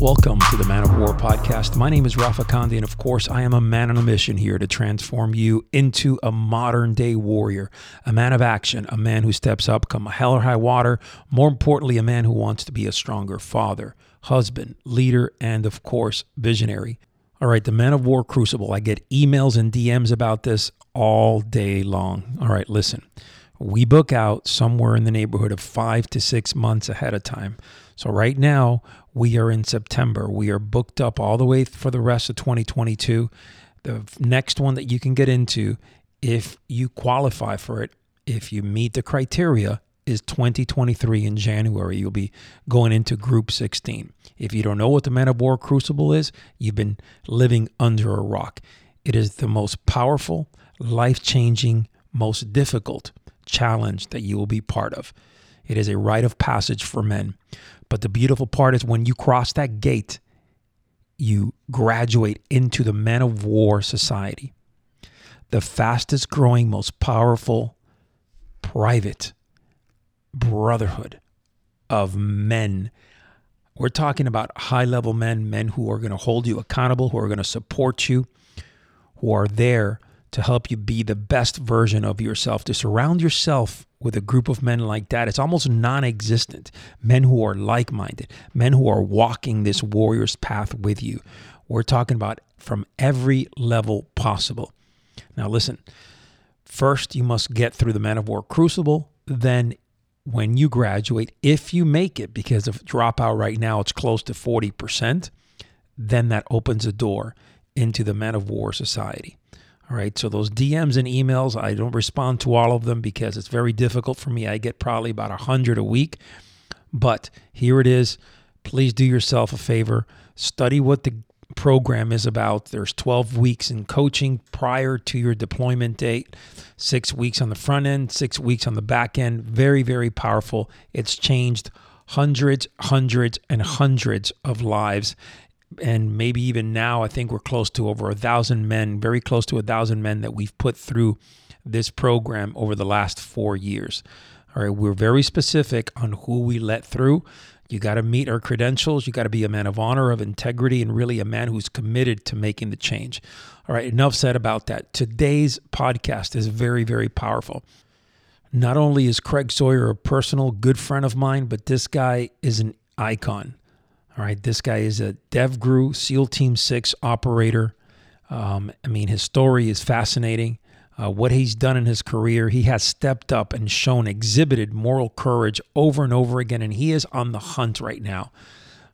Welcome to the Man of War podcast. My name is Rafa Conde, and of course, I am a man on a mission here to transform you into a modern day warrior, a man of action, a man who steps up, come hell or high water. More importantly, a man who wants to be a stronger father, husband, leader, and of course, visionary. All right, the Man of War Crucible. I get emails and DMs about this all day long. All right, listen. We book out somewhere in the neighborhood of five to six months ahead of time. So, right now, we are in September. We are booked up all the way for the rest of 2022. The next one that you can get into, if you qualify for it, if you meet the criteria, is 2023 in January. You'll be going into Group 16. If you don't know what the Man of War Crucible is, you've been living under a rock. It is the most powerful, life changing, most difficult challenge that you will be part of. It is a rite of passage for men. But the beautiful part is when you cross that gate, you graduate into the men of war society, the fastest growing, most powerful private brotherhood of men. We're talking about high level men, men who are going to hold you accountable, who are going to support you, who are there to help you be the best version of yourself, to surround yourself with a group of men like that. It's almost non existent. Men who are like minded, men who are walking this warrior's path with you. We're talking about from every level possible. Now, listen, first you must get through the Man of War Crucible. Then, when you graduate, if you make it, because of dropout right now, it's close to 40%, then that opens a door into the Man of War Society. All right. So those DMs and emails, I don't respond to all of them because it's very difficult for me. I get probably about a hundred a week. But here it is. Please do yourself a favor. Study what the program is about. There's 12 weeks in coaching prior to your deployment date, six weeks on the front end, six weeks on the back end. Very, very powerful. It's changed hundreds, hundreds, and hundreds of lives and maybe even now, I think we're close to over a thousand men, very close to a thousand men that we've put through this program over the last four years. All right, we're very specific on who we let through. You got to meet our credentials. You got to be a man of honor, of integrity, and really a man who's committed to making the change. All right, enough said about that. Today's podcast is very, very powerful. Not only is Craig Sawyer a personal good friend of mine, but this guy is an icon. All right, this guy is a DevGru SEAL Team 6 operator. Um, I mean, his story is fascinating. Uh, what he's done in his career, he has stepped up and shown, exhibited moral courage over and over again, and he is on the hunt right now.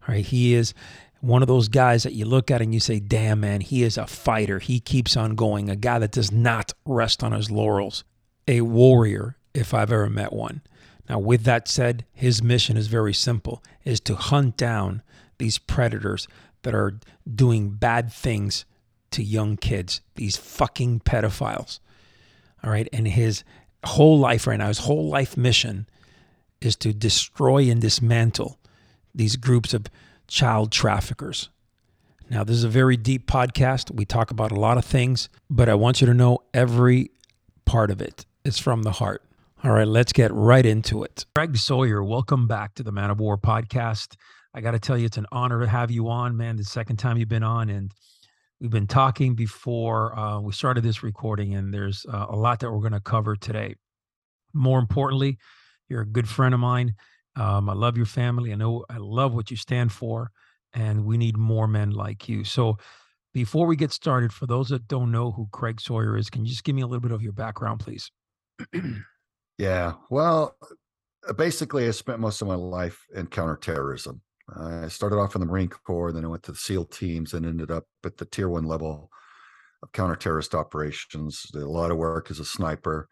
All right, he is one of those guys that you look at and you say, damn, man, he is a fighter. He keeps on going, a guy that does not rest on his laurels, a warrior, if I've ever met one. Now, with that said, his mission is very simple is to hunt down these predators that are doing bad things to young kids, these fucking pedophiles. All right. And his whole life right now, his whole life mission is to destroy and dismantle these groups of child traffickers. Now, this is a very deep podcast. We talk about a lot of things, but I want you to know every part of it is from the heart. All right, let's get right into it. Craig Sawyer, welcome back to the Man of War podcast. I got to tell you, it's an honor to have you on, man. The second time you've been on, and we've been talking before uh, we started this recording, and there's uh, a lot that we're going to cover today. More importantly, you're a good friend of mine. Um, I love your family. I know I love what you stand for, and we need more men like you. So, before we get started, for those that don't know who Craig Sawyer is, can you just give me a little bit of your background, please? yeah. Well, basically, I spent most of my life in counterterrorism. I started off in the Marine Corps, then I went to the SEAL teams and ended up at the tier one level of counter-terrorist operations. Did a lot of work as a sniper.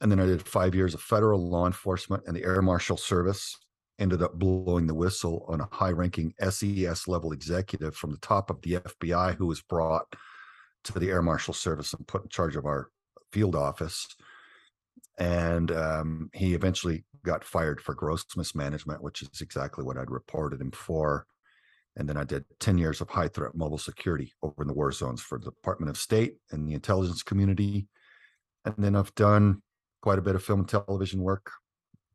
And then I did five years of federal law enforcement and the Air Marshal Service. Ended up blowing the whistle on a high ranking SES level executive from the top of the FBI who was brought to the Air Marshal Service and put in charge of our field office. And um, he eventually got fired for gross mismanagement, which is exactly what I'd reported him for. And then I did 10 years of high threat mobile security over in the war zones for the Department of State and the intelligence community. And then I've done quite a bit of film and television work,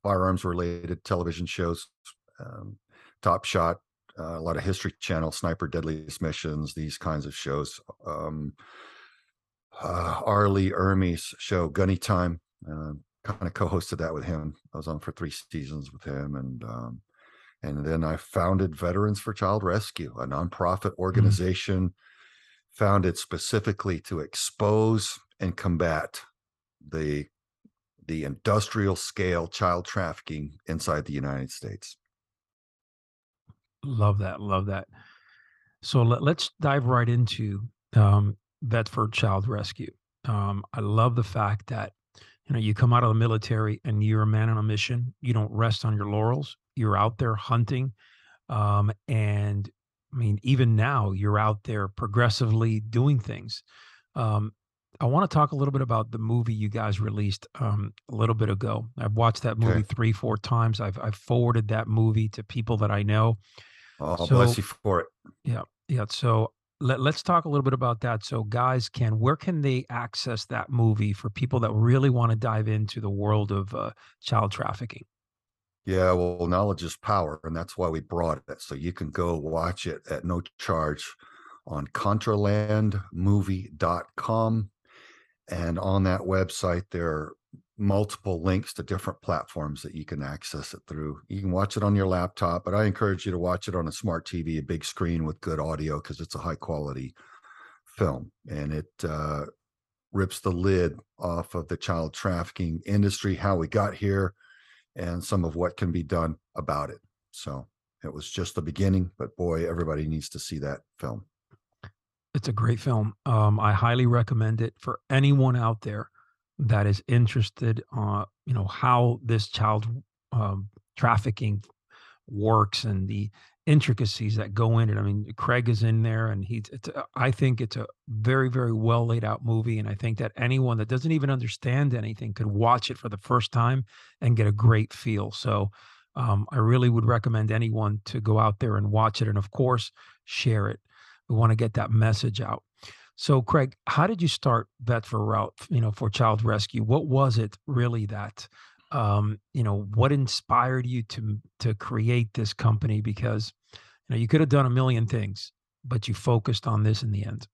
firearms related television shows, um, Top Shot, uh, a lot of History Channel, Sniper Deadliest Missions, these kinds of shows. Um, uh, R. Lee Ermey's show, Gunny Time, uh, kind of co-hosted that with him. I was on for three seasons with him, and um, and then I founded Veterans for Child Rescue, a nonprofit mm. organization mm. founded specifically to expose and combat the the industrial scale child trafficking inside the United States. Love that. Love that. So let, us dive right into um, Vet for Child Rescue. Um, I love the fact that you know you come out of the military and you're a man on a mission. You don't rest on your laurels. You're out there hunting, um, and I mean even now you're out there progressively doing things. Um, I want to talk a little bit about the movie you guys released um, a little bit ago. I've watched that movie okay. three, four times. I've I've forwarded that movie to people that I know. Oh, so, bless you for it. Yeah, yeah. So let, us talk a little bit about that. So guys can where can they access that movie for people that really want to dive into the world of uh, child trafficking? Yeah, well, knowledge is power, and that's why we brought it. So you can go watch it at no charge on contrabandmovie.com and on that website, there multiple links to different platforms that you can access it through. You can watch it on your laptop, but I encourage you to watch it on a smart TV, a big screen with good audio, because it's a high quality film and it uh, rips the lid off of the child trafficking industry, how we got here, and some of what can be done about it. So it was just the beginning, but boy, everybody needs to see that film. It's a great film. Um, I highly recommend it for anyone out there that is interested uh you know how this child um, trafficking works and the intricacies that go in it. I mean, Craig is in there, and he's. I think it's a very, very well laid out movie, and I think that anyone that doesn't even understand anything could watch it for the first time and get a great feel. So, um, I really would recommend anyone to go out there and watch it, and of course, share it. We want to get that message out. So, Craig, how did you start Vet for Route? You know, for Child Rescue. What was it really that, um, you know, what inspired you to to create this company? Because, you know, you could have done a million things, but you focused on this in the end.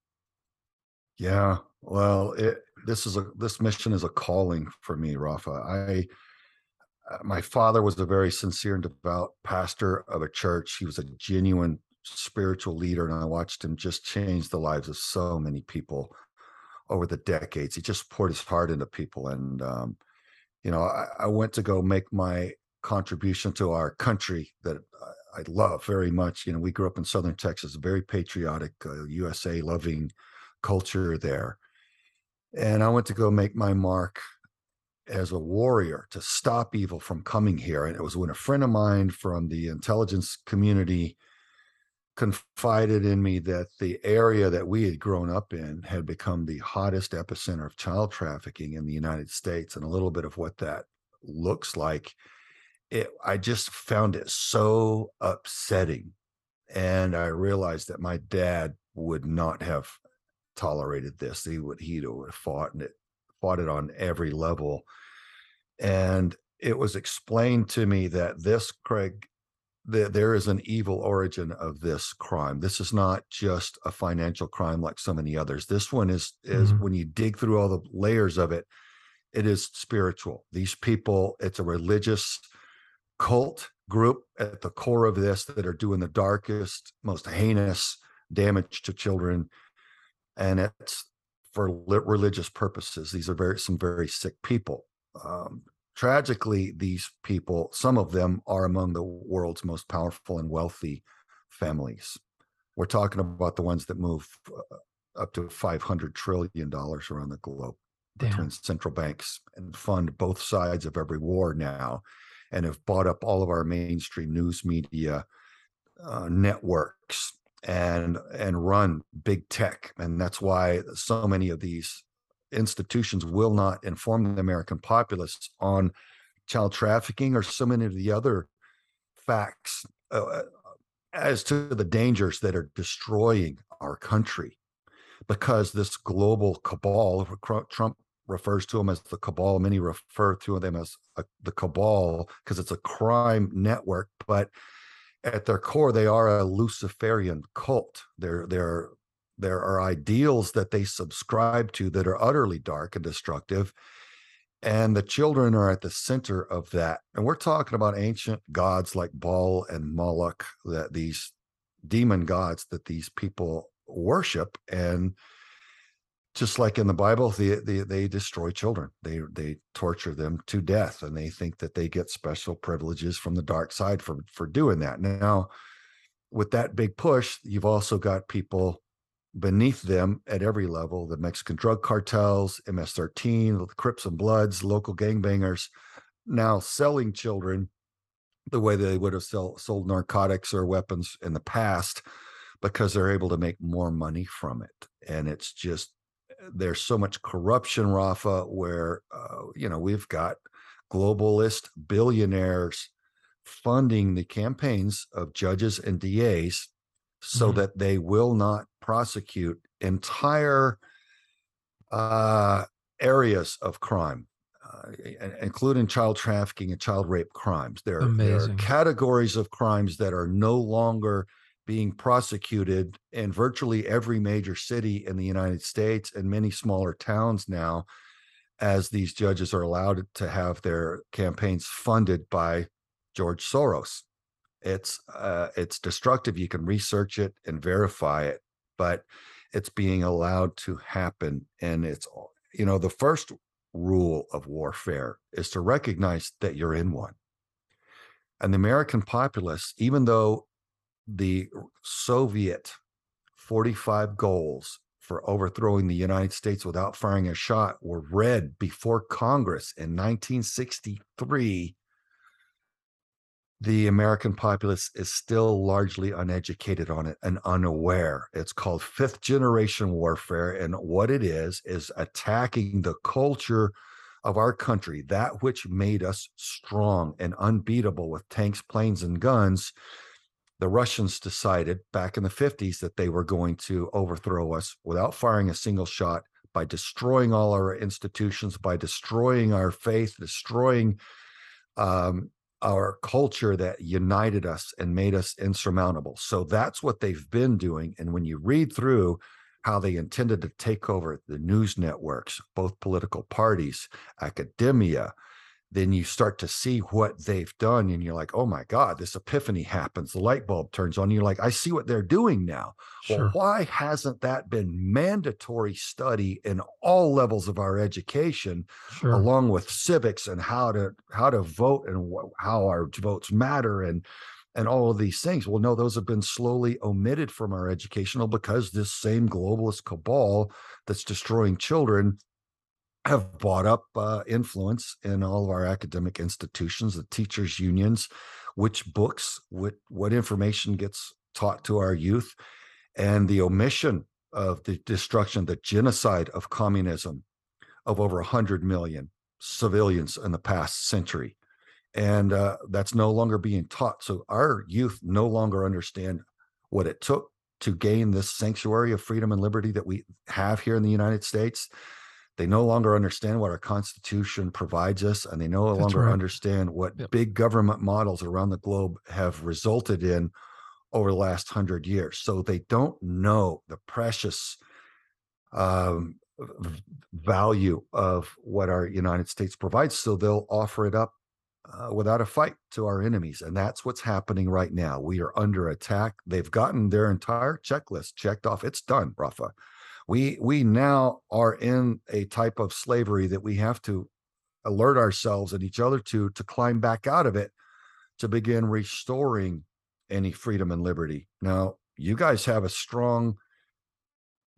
Yeah, well, it, this is a this mission is a calling for me, Rafa. I uh, my father was a very sincere and devout pastor of a church. He was a genuine spiritual leader, and I watched him just change the lives of so many people over the decades. He just poured his heart into people, and um, you know, I, I, went to go make my contribution to our country that I, love very much. You know, we grew up in Southern Texas, a very patriotic, uh, USA loving culture there, and I went to go make my mark as a warrior to stop evil from coming here. And it was when a friend of mine from the intelligence community confided in me that the area that we had grown up in had become the hottest epicenter of child trafficking in the United States and a little bit of what that looks like it I just found it so upsetting. And I realized that my dad would not have tolerated this. He would he'd have fought it fought it on every level. And it was explained to me that this Craig that there is an evil origin of this crime. This is not just a financial crime like so many others. This one is is mm-hmm. when you dig through all the layers of it, it is spiritual. These people, it's a religious cult group at the core of this that are doing the darkest, most heinous damage to children, and it's for religious purposes. These are very some very sick people. Um, tragically, these people, some of them are among the world's most powerful and wealthy families. We're talking about the ones that move uh, up to $500 trillion around the globe Damn. between central banks and fund both sides of every war now and have bought up all of our mainstream news media uh, networks and and run big tech and that's why so many of these institutions will not inform the American populace on child trafficking or so many of the other facts uh, uh as to the dangers that are destroying our country because this global cabal trump refers to them as the cabal many refer to them as a, the cabal because it's a crime network but at their core, they are a Luciferian cult. There, there, there are ideals that they subscribe to that are utterly dark and destructive. And the children are at the center of that. And we're talking about ancient gods like Baal and Moloch, that these demon gods that these people worship. And just like in the Bible, they, they, they destroy children. They they torture them to death, and they think that they get special privileges from the dark side for for doing that. Now, with that big push, you've also got people beneath them at every level: the Mexican drug cartels, MS-13, the Crips and Bloods, local gangbangers, now selling children the way they would have sell, sold narcotics or weapons in the past because they're able to make more money from it. And it's just there's so much corruption, Rafa, where uh, you know we've got globalist billionaires funding the campaigns of judges and DAs so mm-hmm. that they will not prosecute entire uh, areas of crime, uh, including child trafficking and child rape crimes. There, there, are categories of crimes that are no longer being prosecuted in virtually every major city in the United States and many smaller towns now, as these judges are allowed to have their campaigns funded by George Soros. It's uh, it's destructive. You can research it and verify it, but it's being allowed to happen. And it's you know the first rule of warfare is to recognize that you're in one. And the American populace, even though the Soviet 45 goals for overthrowing the United States without firing a shot were read before Congress in 1963, the American populace is still largely uneducated on it and unaware. It's called fifth generation warfare. And what it is, is attacking the culture of our country, that which made us strong and unbeatable with tanks, planes, and guns the Russians decided back in the 50s that they were going to overthrow us without firing a single shot by destroying all our institutions, by destroying our faith, destroying um, our culture that united us and made us insurmountable. So that's what they've been doing. And when you read through how they intended to take over the news networks, both political parties, academia, then you start to see what they've done and you're like oh my god this epiphany happens the light bulb turns on you're like i see what they're doing now sure. well why hasn't that been mandatory study in all levels of our education sure. along with civics and how to how to vote and wh- how our votes matter and and all of these things well no those have been slowly omitted from our educational because this same globalist cabal that's destroying children have bought up uh, influence in all of our academic institutions, the teachers' unions, which books, what, what information gets taught to our youth, and the omission of the destruction, the genocide of communism of over 100 million civilians in the past century. And uh, that's no longer being taught. So our youth no longer understand what it took to gain this sanctuary of freedom and liberty that we have here in the United States they no longer understand what our Constitution provides us, and they no That's longer right. understand what yep. big government models around the globe have resulted in over the last hundred years. So they don't know the precious um, value of what our United States provides. So they'll offer it up uh, without a fight to our enemies. And that's what's happening right now. We are under attack. They've gotten their entire checklist checked off. It's done, Rafa we we now are in a type of slavery that we have to alert ourselves and each other to to climb back out of it to begin restoring any freedom and liberty. Now you guys have a strong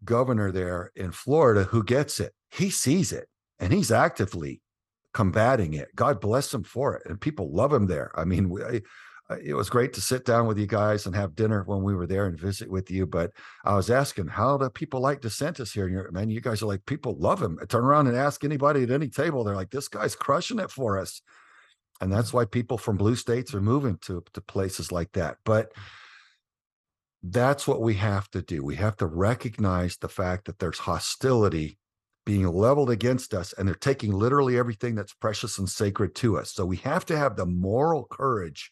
governor there in Florida who gets it. He sees it and he's actively combating it. God bless him for it and people love him there. I mean Uh, it was great to sit down with you guys and have dinner when we were there and visit with you. But I was asking, how do people like DeSantis here? And man, you guys are like, people love him. I turn around and ask anybody at any table, they're like, this guy's crushing it for us. And that's why people from blue states are moving to, to places like that. But that's what we have to do. We have to recognize the fact that there's hostility being leveled against us, and they're taking literally everything that's precious and sacred to us. So we have to have the moral courage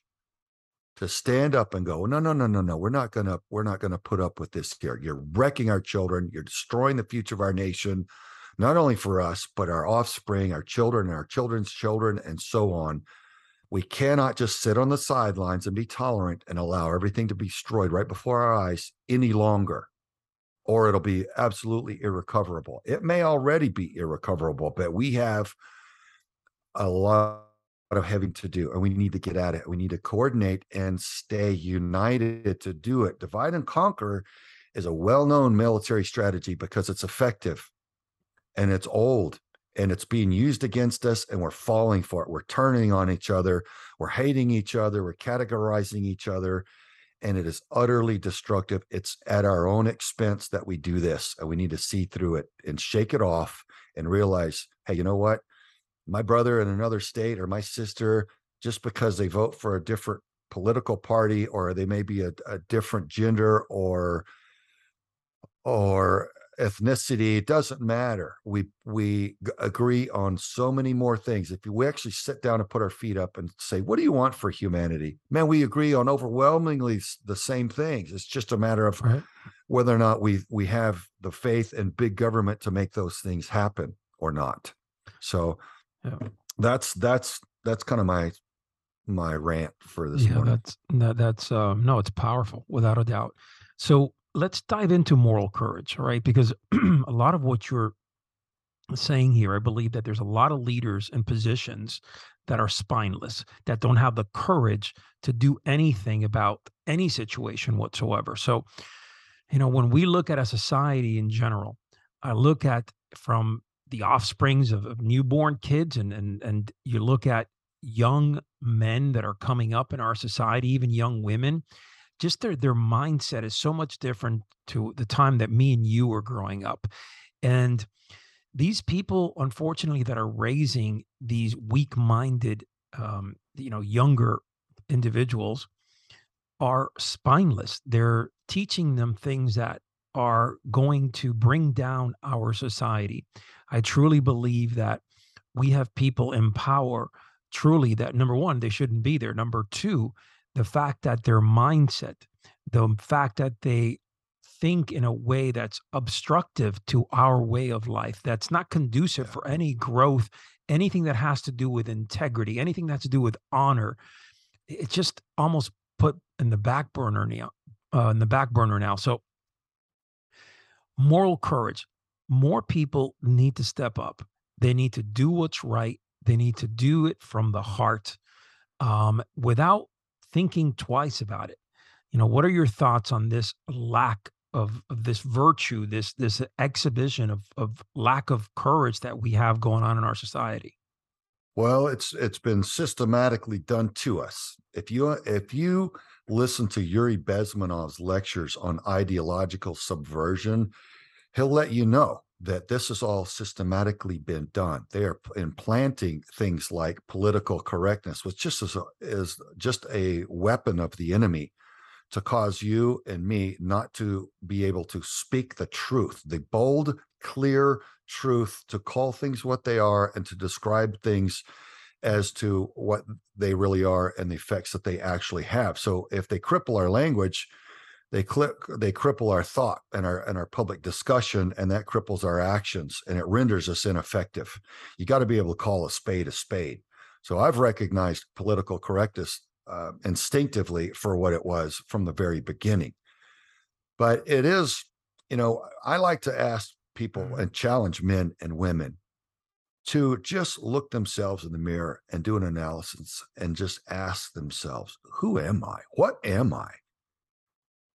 to stand up and go, no, no, no, no, no, we're not gonna, we're not gonna put up with this here. You're wrecking our children, you're destroying the future of our nation, not only for us, but our offspring, our children, our children's children, and so on. We cannot just sit on the sidelines and be tolerant and allow everything to be destroyed right before our eyes any longer, or it'll be absolutely irrecoverable. It may already be irrecoverable, but we have a lot of having to do and we need to get at it. We need to coordinate and stay united to do it. Divide and conquer is a well known military strategy because it's effective and it's old and it's being used against us and we're falling for it. We're turning on each other. We're hating each other. We're categorizing each other. And it is utterly destructive. It's at our own expense that we do this. And we need to see through it and shake it off and realize, hey, you know what? My brother in another state or my sister, just because they vote for a different political party or they may be a, a different gender or or ethnicity it doesn't matter. We we agree on so many more things. If we actually sit down and put our feet up and say what do you want for humanity? Man we agree on overwhelmingly the same things. It's just a matter of right. whether or not we we have the faith and big government to make those things happen or not. So yeah. that's that's that's kind of my my rant for this yeah morning. that's that, that's um no it's powerful without a doubt so let's dive into moral courage, right? Because a lot of what you're saying here, I believe that there's a lot of leaders and positions that are spineless, that don't have the courage to do anything about any situation whatsoever. So, you know, when we look at a society in general, I look at from the offsprings of, of newborn kids and and and you look at young men that are coming up in our society, even young women, just their their mindset is so much different to the time that me and you were growing up. And these people unfortunately that are raising these weak-minded um, you know younger individuals are spineless. They're teaching them things that are going to bring down our society i truly believe that we have people in power truly that number one they shouldn't be there number two the fact that their mindset, the fact that they think in a way that's obstructive to our way of life, that's not conducive yeah. for any growth, anything that has to do with integrity, anything that's to do with honor. It's just almost put in the back burner now. Uh, in the back burner now. So, moral courage. More people need to step up. They need to do what's right. They need to do it from the heart, um, without thinking twice about it. You know, what are your thoughts on this lack of, of this virtue, this this exhibition of of lack of courage that we have going on in our society? Well, it's it's been systematically done to us. If you if you listen to Yuri Bezmenov's lectures on ideological subversion, he'll let you know that this has all systematically been done. They are implanting things like political correctness, which just is, a, is just a weapon of the enemy to cause you and me not to be able to speak the truth, the bold, clear truth, to call things what they are and to describe things as to what they really are and the effects that they actually have. So if they cripple our language, they click they cripple our thought and our and our public discussion and that cripples our actions and it renders us ineffective you got to be able to call a spade a spade so i've recognized political correctness uh, instinctively for what it was from the very beginning but it is you know i like to ask people mm-hmm. and challenge men and women to just look themselves in the mirror and do an analysis and just ask themselves who am i? What am i?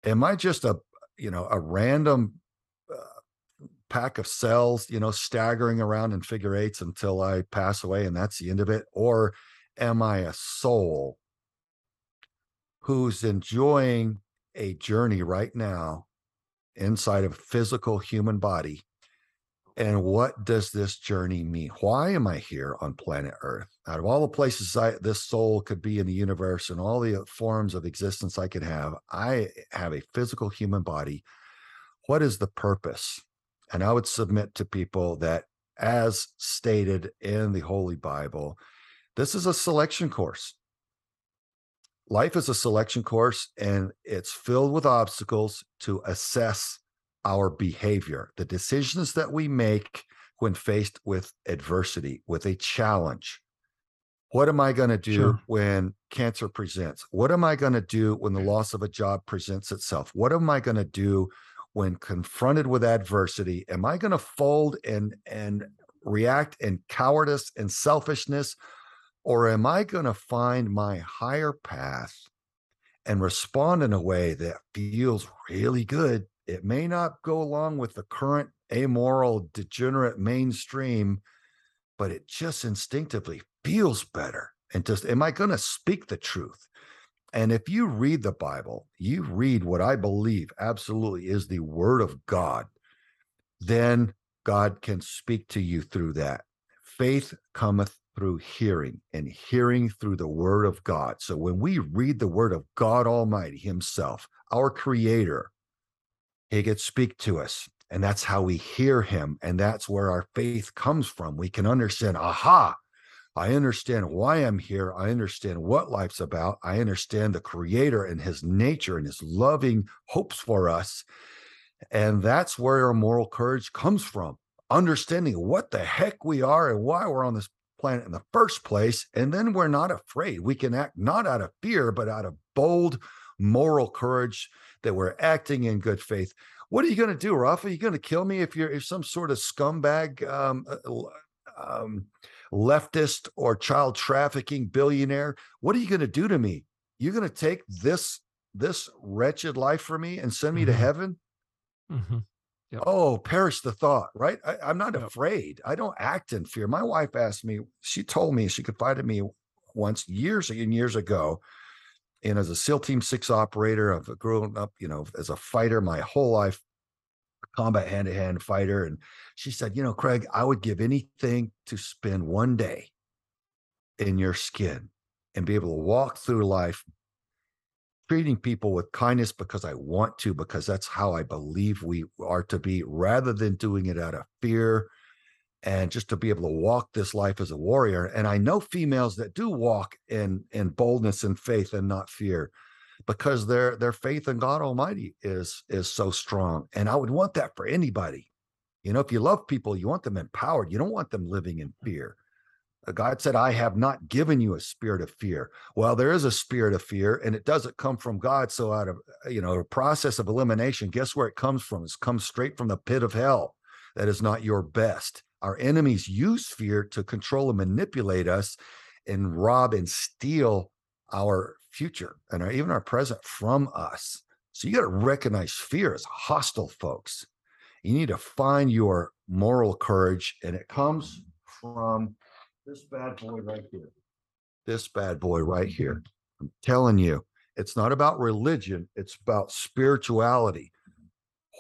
Am I just a you know a random uh, pack of cells you know staggering around in figure eights until I pass away and that's the end of it, or am I a soul who's enjoying a journey right now inside of a physical human body and what does this journey mean? Why am I here on planet Earth? Out of all the places I, this soul could be in the universe and all the forms of existence I could have, I have a physical human body. What is the purpose? And I would submit to people that, as stated in the Holy Bible, this is a selection course. life is a selection course and it's filled with obstacles to assess our behavior, the decisions that we make when faced with adversity, with a challenge. What am I going to do sure. when cancer presents? What am I going to do when the mm-hmm. loss of a job presents itself? What am I going to do when confronted with adversity? Am I going to fold and and react in cowardice and selfishness or am I going to find my higher path and respond in a way that feels really good? It may not go along with the current amoral, degenerate mainstream, but it just instinctively feels better. And just, am I going to speak the truth? And if you read the Bible, you read what I believe absolutely is the word of God, then God can speak to you through that. Faith cometh through hearing and hearing through the word of God. So when we read the word of God Almighty Himself, our creator, He gets speak to us. And that's how we hear him. And that's where our faith comes from. We can understand, aha, I understand why I'm here. I understand what life's about. I understand the creator and his nature and his loving hopes for us. And that's where our moral courage comes from understanding what the heck we are and why we're on this planet in the first place. And then we're not afraid. We can act not out of fear, but out of bold moral courage that we're acting in good faith. What are you going to do, Rafa? Are you going to kill me if you're if some sort of scumbag um, uh, um, leftist or child trafficking billionaire? What are you going to do to me? You're going to take this this wretched life from me and send me mm-hmm. to heaven? Mm-hmm. Yep. Oh, perish the thought, right? I, am not yep. afraid. I don't act in fear. My wife asked me, she told me, she confided me once years and years ago. And as a SEAL Team Six operator, I've grown up, you know, as a fighter my whole life, combat hand to hand fighter. And she said, You know, Craig, I would give anything to spend one day in your skin and be able to walk through life treating people with kindness because I want to, because that's how I believe we are to be, rather than doing it out of fear and just to be able to walk this life as a warrior. And I know females that do walk in in boldness and faith and not fear because their their faith in God Almighty is is so strong. And I would want that for anybody. You know, if you love people, you want them empowered. You don't want them living in mm. fear. Uh, God said, I have not given you a spirit of fear. Well, there is a spirit of fear, and it doesn't come from God. So, out of uh, you know, a process of elimination, guess where it comes from? It comes straight from the pit of hell. That is not your best. Our enemies use fear to control and manipulate us and rob and steal our future and our, even our present from us. So you got to recognize fear as hostile, folks. You need to find your moral courage, and it comes from this bad boy right here. This bad boy right here. I'm telling you, it's not about religion, it's about spirituality,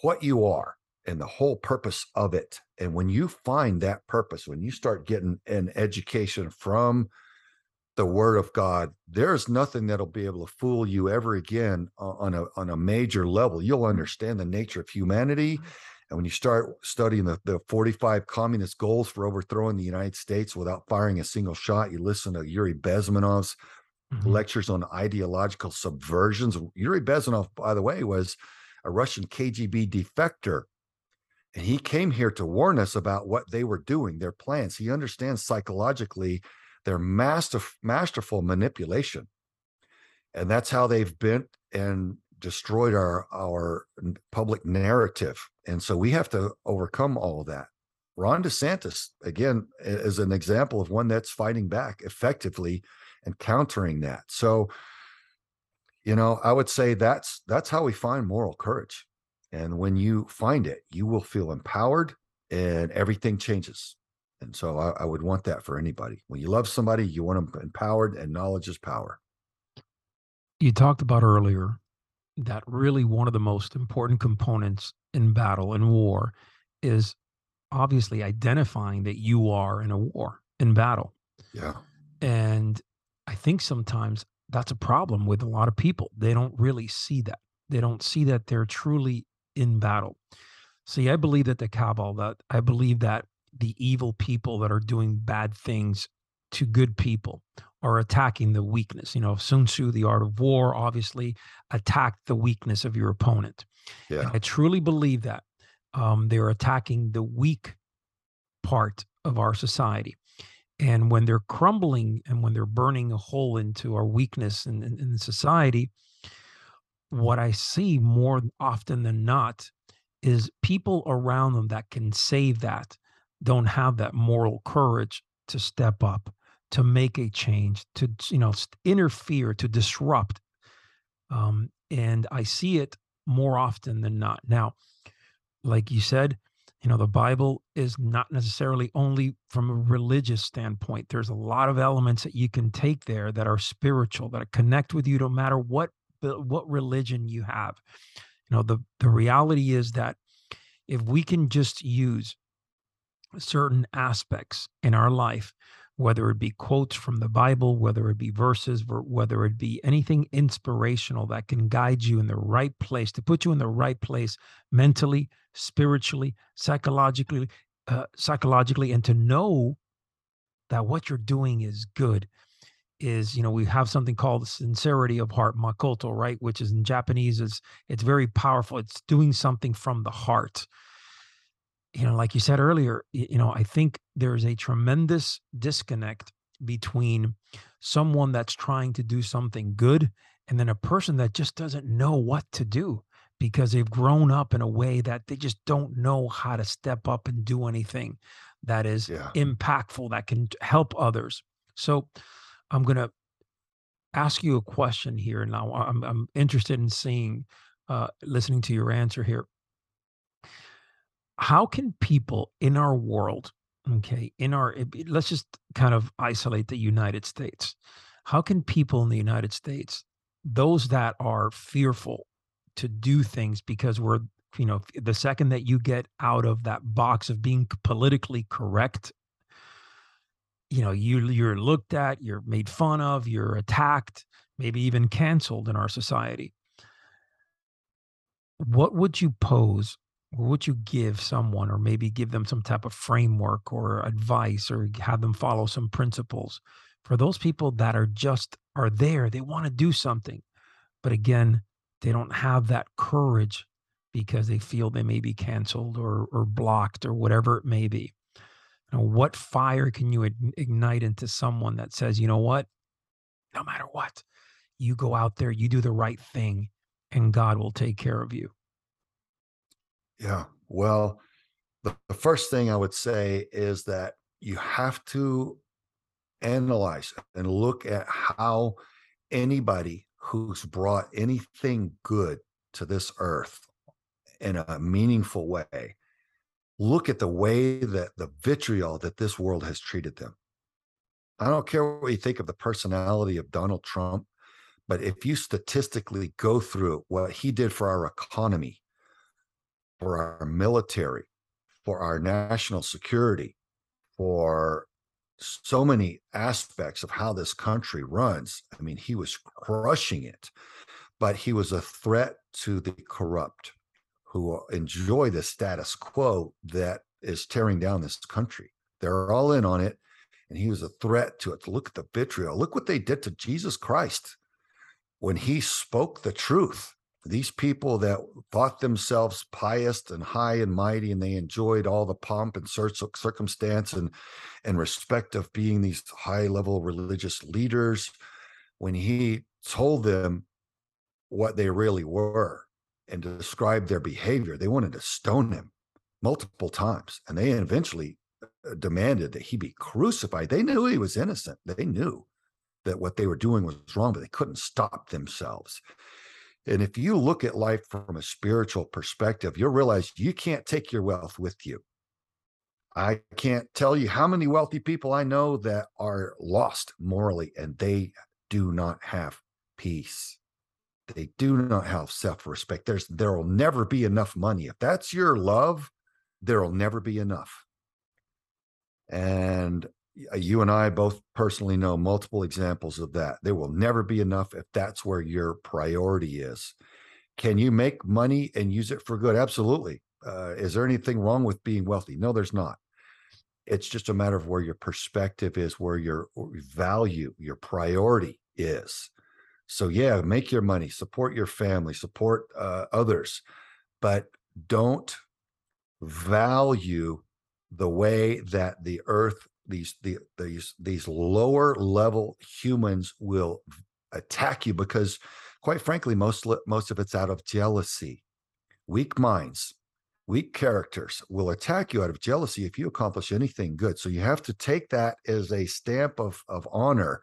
what you are, and the whole purpose of it. And when you find that purpose, when you start getting an education from the word of God, there's nothing that'll be able to fool you ever again on a on a major level. You'll understand the nature of humanity and when you start studying the, the 45 communist goals for overthrowing the United States without firing a single shot, you listen to Yuri Bezmenov's mm-hmm. lectures on ideological subversions. Yuri Bezmenov, by the way, was a Russian KGB defector. And he came here to warn us about what they were doing, their plans. He understands psychologically their master, masterful manipulation. And that's how they've bent and destroyed our our public narrative and so we have to overcome all of that ron desantis again is an example of one that's fighting back effectively and countering that so you know i would say that's that's how we find moral courage and when you find it you will feel empowered and everything changes and so I, I would want that for anybody when you love somebody you want them empowered and knowledge is power you talked about earlier that really one of the most important components in battle and war is obviously identifying that you are in a war in battle. Yeah. And I think sometimes that's a problem with a lot of people. They don't really see that. They don't see that they're truly in battle. See, I believe that the cabal, that I believe that the evil people that are doing bad things to good people are attacking the weakness. You know, Sun Tzu, The Art of War, obviously attacked the weakness of your opponent. Yeah. And I truly believe that um, they're attacking the weak part of our society. And when they're crumbling and when they're burning a hole into our weakness in, in, in society, what I see more often than not is people around them that can save that don't have that moral courage to step up to make a change to you know interfere to disrupt um, and i see it more often than not. Now like you said you know the bible is not necessarily only from a religious standpoint. There's a lot of elements that you can take there that are spiritual that connect with you no matter what what religion you have you know the the reality is that if we can just use certain aspects in our life whether it be quotes from the Bible, whether it be verses, whether it be anything inspirational that can guide you in the right place, to put you in the right place mentally, spiritually, psychologically, uh, psychologically, and to know that what you're doing is good. Is you know we have something called sincerity of heart, makoto, right? Which is in Japanese is it's very powerful. It's doing something from the heart you know, like you said earlier, you know, I think there's a tremendous disconnect between someone that's trying to do something good and then a person that just doesn't know what to do because they've grown up in a way that they just don't know how to step up and do anything that is yeah. impactful that can help others. So I'm going to ask you a question here now. I'm, I'm interested in seeing, uh, listening to your answer here how can people in our world, okay, in our, let's just kind of isolate the United States. How can people in the United States, those that are fearful to do things because we're, you know, the second that you get out of that box of being politically correct, you know, you you're looked at, you're made fun of, you're attacked, maybe even canceled in our society. What would you pose what would you give someone or maybe give them some type of framework or advice or have them follow some principles for those people that are just are there they want to do something but again they don't have that courage because they feel they may be canceled or or blocked or whatever it may be know, what fire can you ignite into someone that says you know what no matter what you go out there you do the right thing and god will take care of you yeah. Well, the, the first thing I would say is that you have to analyze and look at how anybody who's brought anything good to this earth in a meaningful way look at the way that the vitriol that this world has treated them i don't care what you think of the personality of donald trump but if you statistically go through what he did for our economy for our military, for our national security, for so many aspects of how this country runs. I mean, he was crushing it, but he was a threat to the corrupt who enjoy the status quo that is tearing down this country. They're all in on it. And he was a threat to it. Look at the vitriol. Look what they did to Jesus Christ when he spoke the truth these people that thought themselves pious and high and mighty and they enjoyed all the pomp and circumstance and and respect of being these high level religious leaders when he told them what they really were and described their behavior they wanted to stone him multiple times and they eventually uh, demanded that he be crucified they knew he was innocent they knew that what they were doing was wrong but they couldn't stop themselves and if you look at life from a spiritual perspective, you'll realize you can't take your wealth with you. I can't tell you how many wealthy people I know that are lost morally and they do not have peace. They do not have self-respect. There's there will never be enough money. If that's your love, there will never be enough. And uh, you and I both personally know multiple examples of that. There will never be enough if that's where your priority is. Can you make money and use it for good? Absolutely. Uh, is there anything wrong with being wealthy? No, there's not. It's just a matter of where your perspective is, where your value, your priority is. So, yeah, make your money, support your family, support uh, others, but don't value the way that the earth these the, these these lower level humans will attack you because quite frankly most most of it's out of jealousy. Weak minds weak characters will attack you out of jealousy if you accomplish anything good. So you have to take that as a stamp of of honor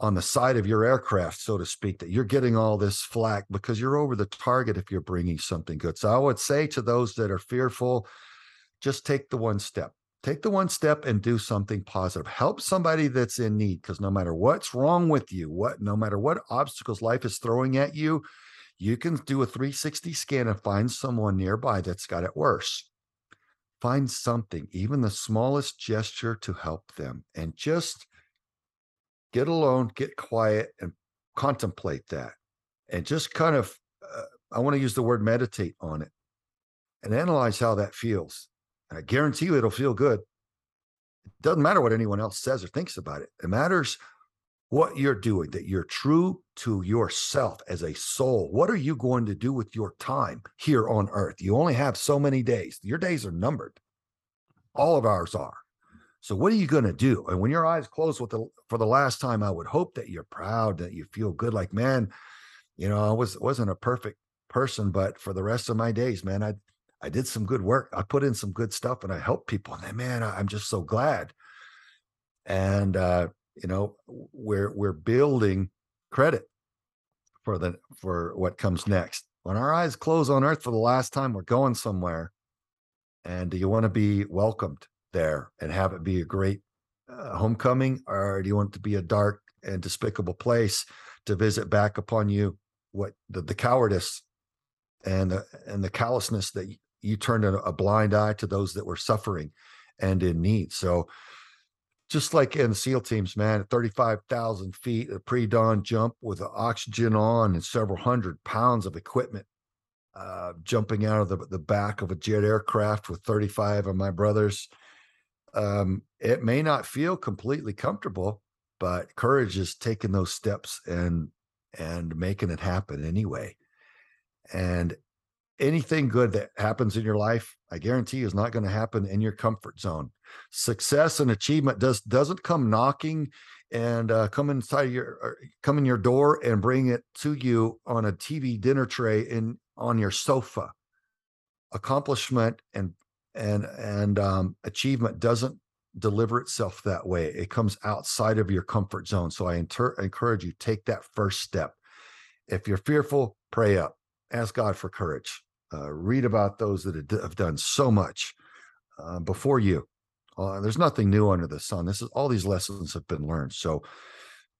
on the side of your aircraft so to speak that you're getting all this flack because you're over the target if you're bringing something good. So i would say to those that are fearful just take the one step. Take the one step and do something positive. Help somebody that's in need because no matter what's wrong with you what no matter what obstacles life is throwing at you you can do a 360 scan and find someone nearby that's got it worse. Find something even the smallest gesture to help them and just get alone get quiet and contemplate that and just kind of uh, i want to use the word meditate on it and analyze how that feels And I guarantee you it'll feel good. It doesn't matter what anyone else says or thinks about it. It matters what you're doing, that you're true to yourself as a soul. What are you going to do with your time here on earth? You only have so many days. Your days are numbered. All of ours are. So what are you going to do? And when your eyes close with the for the last time, I would hope that you're proud, that you feel good like, man, you know, I was wasn't a perfect person, but for the rest of my days, man, I I did some good work. I put in some good stuff and I helped people. And man, I'm just so glad. And uh, you know, we're we're building credit for the for what comes next. When our eyes close on earth for the last time, we're going somewhere. And do you want to be welcomed there and have it be a great uh, homecoming, or do you want it to be a dark and despicable place to visit back upon you what the, the cowardice and the and the callousness that you turned a, a blind eye to those that were suffering and in need. So just like in SEAL teams, man, at 35,000 feet, a pre dawn jump with oxygen on and several hundred pounds of equipment, uh, jumping out of the, the back of a jet aircraft with 35 of my brothers. Um, it may not feel completely comfortable, but courage is taking those steps and and making it happen anyway. And anything good that happens in your life, I guarantee is not going to happen in your comfort zone. Success and achievement does doesn't come knocking and uh, come inside your come in your door and bring it to you on a TV dinner tray in on your sofa. Accomplishment and and and um, achievement doesn't deliver itself that way. It comes outside of your comfort zone. So I inter- encourage you take that first step. If you're fearful, pray up. Ask God for courage uh, read about those that have done so much uh, before you. Uh, there's nothing new under the sun. This is all these lessons have been learned. So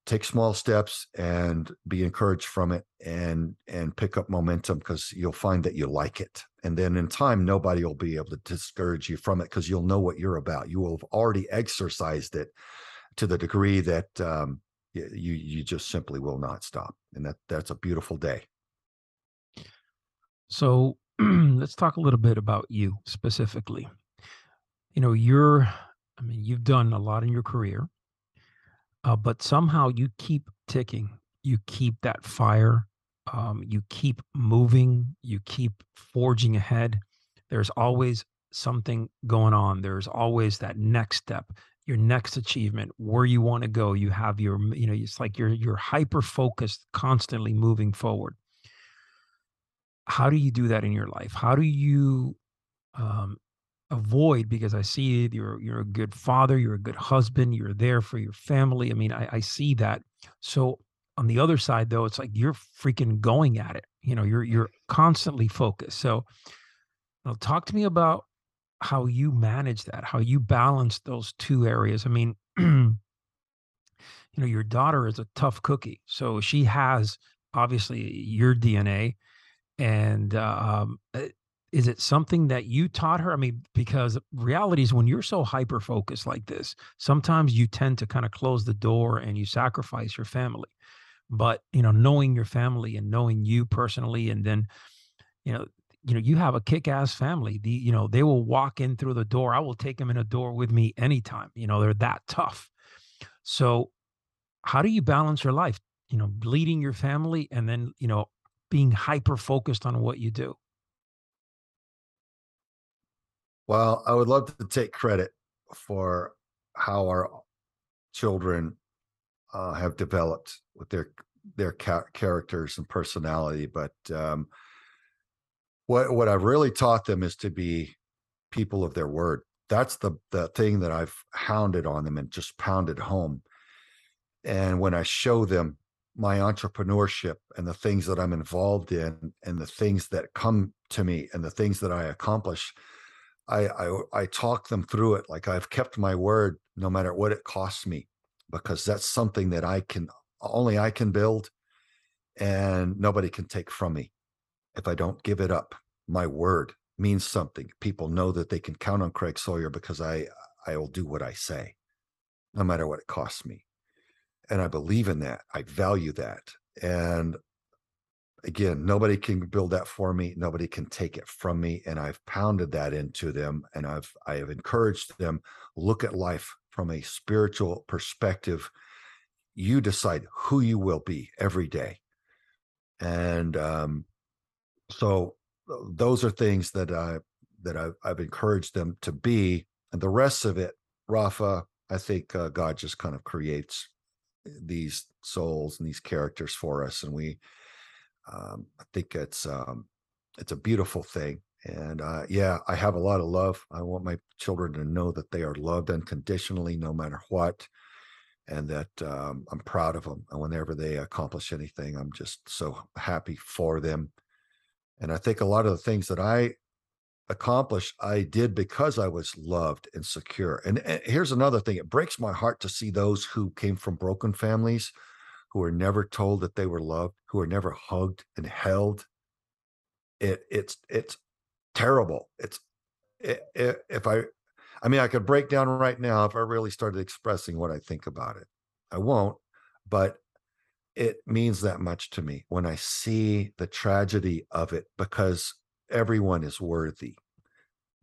take small steps and be encouraged from it and and pick up momentum because you'll find that you like it. And then in time nobody will be able to discourage you from it because you'll know what you're about. You will have already exercised it to the degree that um, you you just simply will not stop. And that that's a beautiful day. So let's talk a little bit about you specifically. You know, you're, I mean, you've done a lot in your career, uh, but somehow you keep ticking. You keep that fire. Um, you keep moving. You keep forging ahead. There's always something going on. There's always that next step, your next achievement, where you want to go. You have your, you know, it's like you're you're hyper focused, constantly moving forward how do you do that in your life? How do you um, avoid? Because I see you're you're a good father, you're a good husband, you're there for your family. I mean, I, I see that. So on the other side, though, it's like you're freaking going at it. You know, you're you're constantly focused. So, you know, talk to me about how you manage that, how you balance those two areas. I mean, you know, your daughter is a tough cookie, so she has obviously your DNA and um, eh, is it something that you taught her? I mean, because reality is when you're so hyper focused like this, sometimes you tend to kind of close the door and you sacrifice your family. But you know, knowing your family and knowing you personally, and then you know, you know, you have a kick-ass family. The, you know, they will walk in through the door. I will take them in a door with me anytime. You know, they're that tough. So how do you balance your life? You know, leading your family and then, you know, being hyper focused on what you do. Well, I would love to take credit for how our children uh, have developed with their their ca- characters and personality, but um, what what I've really taught them is to be people of their word. That's the the thing that I've hounded on them and just pounded home. And when I show them my entrepreneurship and the things that I'm involved in and the things that come to me and the things that I accomplish, I, I I talk them through it like I've kept my word no matter what it costs me because that's something that I can only I can build and nobody can take from me if I don't give it up. My word means something. People know that they can count on Craig Sawyer because I I will do what I say no matter what it costs me. And I believe in that. I value that. And again, nobody can build that for me. Nobody can take it from me. And I've pounded that into them and I've I have encouraged them look at life from a spiritual perspective. You decide who you will be every day. And um, so those are things that I that I've, I've encouraged them to be. And the rest of it, Rafa, I think uh, God just kind of creates these souls and these characters for us, and we um, I think it's um, it's a beautiful thing. And uh, yeah, I have a lot of love. I want my children to know that they are loved unconditionally, no matter what, and that um, I'm proud of them. And whenever they accomplish anything, I'm just so happy for them. And I think a lot of the things that I accomplished, I did because I was loved and secure. And, and here's another thing: it breaks my heart to see those who came from broken families who are never told that they were loved, who are never hugged and held. It it's it's terrible. It's it, it, if I I mean I could break down right now if I really started expressing what I think about it. I won't, but it means that much to me when I see the tragedy of it because everyone is worthy.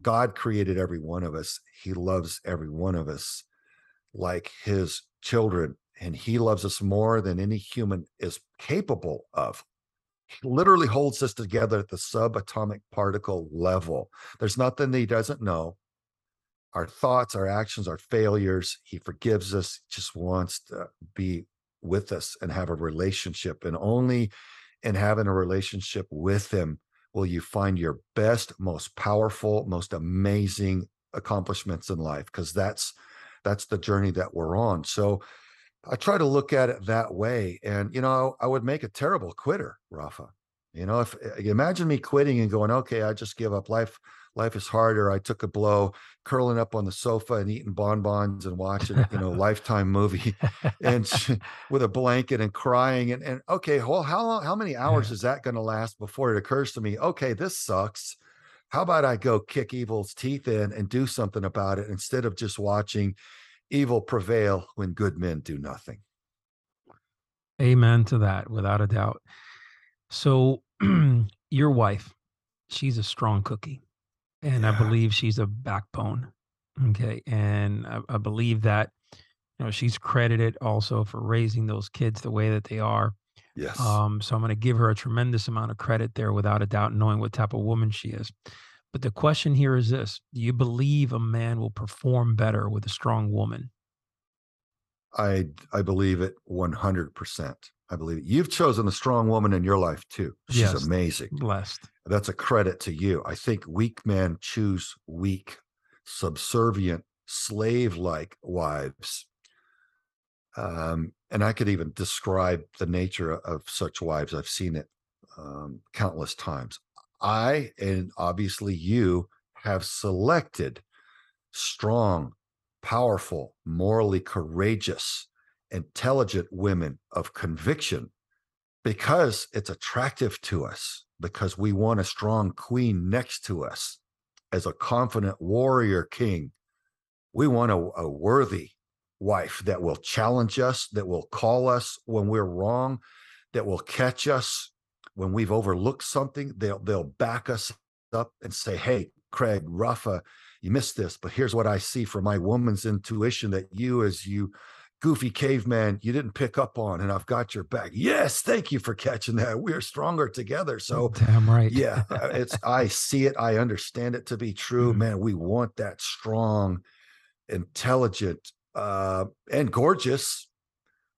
God created every one of us. He loves every one of us like his children and he loves us more than any human is capable of. He literally holds us together at the subatomic particle level. There's nothing that he doesn't know. Our thoughts, our actions, our failures, he forgives us, just wants to be with us and have a relationship. And only in having a relationship with him will you find your best, most powerful, most amazing accomplishments in life because that's that's the journey that we're on. So I try to look at it that way. And, you know, I would make a terrible quitter, Rafa. You know, if eh, imagine me quitting and going, okay, I just give up. Life, life is harder. I took a blow, curling up on the sofa and eating bonbons and watching, you know, lifetime movie and with a blanket and crying. And, and okay, well, how long, how many hours is that going to last before it occurs to me, okay, this sucks. How about I go kick evil's teeth in and do something about it instead of just watching evil prevail when good men do nothing. Amen to that, without a doubt. So, your wife, she's a strong cookie, and yeah. I believe she's a backbone. Okay, and I, I believe that you know she's credited also for raising those kids the way that they are. Yes. Um, so I'm going to give her a tremendous amount of credit there, without a doubt, knowing what type of woman she is. But the question here is this Do you believe a man will perform better with a strong woman? I I believe it 100%. I believe it. You've chosen a strong woman in your life too. She's yes, amazing. Blessed. That's a credit to you. I think weak men choose weak, subservient, slave like wives. Um, and I could even describe the nature of such wives. I've seen it um, countless times. I and obviously you have selected strong, powerful, morally courageous, intelligent women of conviction because it's attractive to us, because we want a strong queen next to us as a confident warrior king. We want a, a worthy wife that will challenge us, that will call us when we're wrong, that will catch us when we've overlooked something, they'll they'll back us up and say, Hey, Craig, Rafa, you missed this, but here's what I see from my woman's intuition that you, as you goofy caveman, you didn't pick up on, and I've got your back. Yes, thank you for catching that. We're stronger together. So, damn right. yeah, uh, it's, I see it. I understand it to be true. Mm-hmm. Man, we want that strong, intelligent, uh, and gorgeous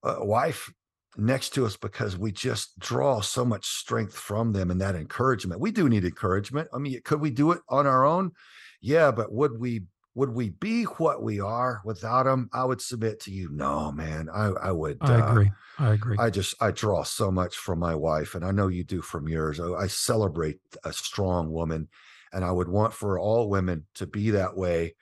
uh, wife next to us because we just draw so much strength from them and that encouragement. We do need encouragement. I mean, could we do it on our own? Yeah, but would we would we be what we are without them? I would submit to you, no, man. I I would. I uh, agree. I agree. I just I draw so much from my wife, and I know you do from yours. I, I celebrate a strong woman, and I would want for all women to be that way.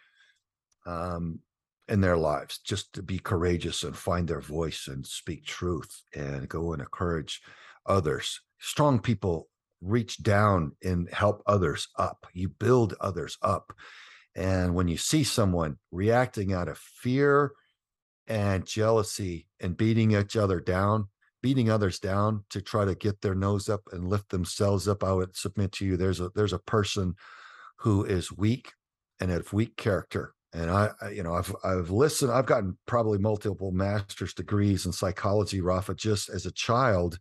Um, in their lives, just to be courageous and find their voice and speak truth and go and encourage others. Strong people reach down and help others up. You build others up. And when you see someone reacting out of fear and jealousy and beating each other down, beating others down to try to get their nose up and lift themselves up, I would submit to you there's a there's a person who is weak and of weak character and I, I, you know i've i've listened i've gotten probably multiple master's degrees in psychology rafa just as a child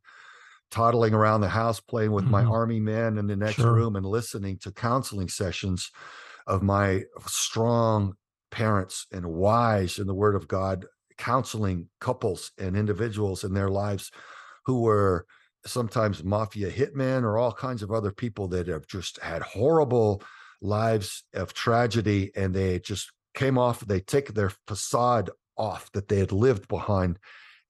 toddling around the house playing with mm-hmm. my army men in the next sure. room and listening to counseling sessions of my strong parents and wise in the word of god counseling couples and individuals in their lives who were sometimes mafia hitmen or all kinds of other people that have just had horrible lives of tragedy and they just came off, they take their facade off that they had lived behind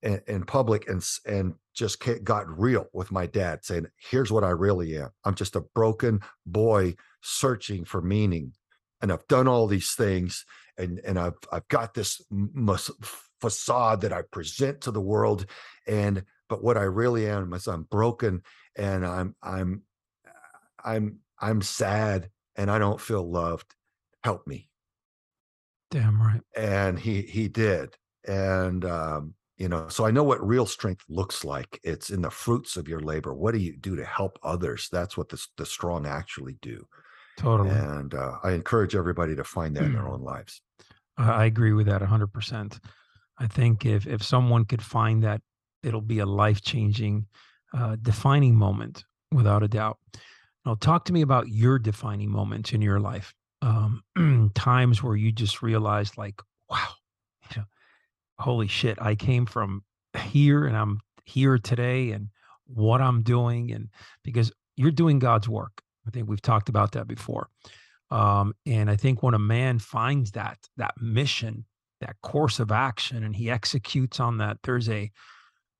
in, in public and and just got real with my dad saying here's what i really am. I'm just a broken boy searching for meaning and i've done all these things and and i've i've got this facade that i present to the world and but what i really am is i'm broken and i'm i'm i'm i'm sad and i don't feel loved. Help me Damn right. And he he did. And um, you know, so I know what real strength looks like. It's in the fruits of your labor. What do you do to help others? That's what the the strong actually do. Totally. And uh, I encourage everybody to find that in their own lives. I agree with that 100%. I think if if someone could find that, it'll be a life changing, uh, defining moment without a doubt. Now, talk to me about your defining moments in your life um, times where you just realized, like, wow, you know, holy shit, I came from here and I'm here today and what I'm doing. And because you're doing God's work. I think we've talked about that before. Um, and I think when a man finds that, that mission, that course of action, and he executes on that, there's a,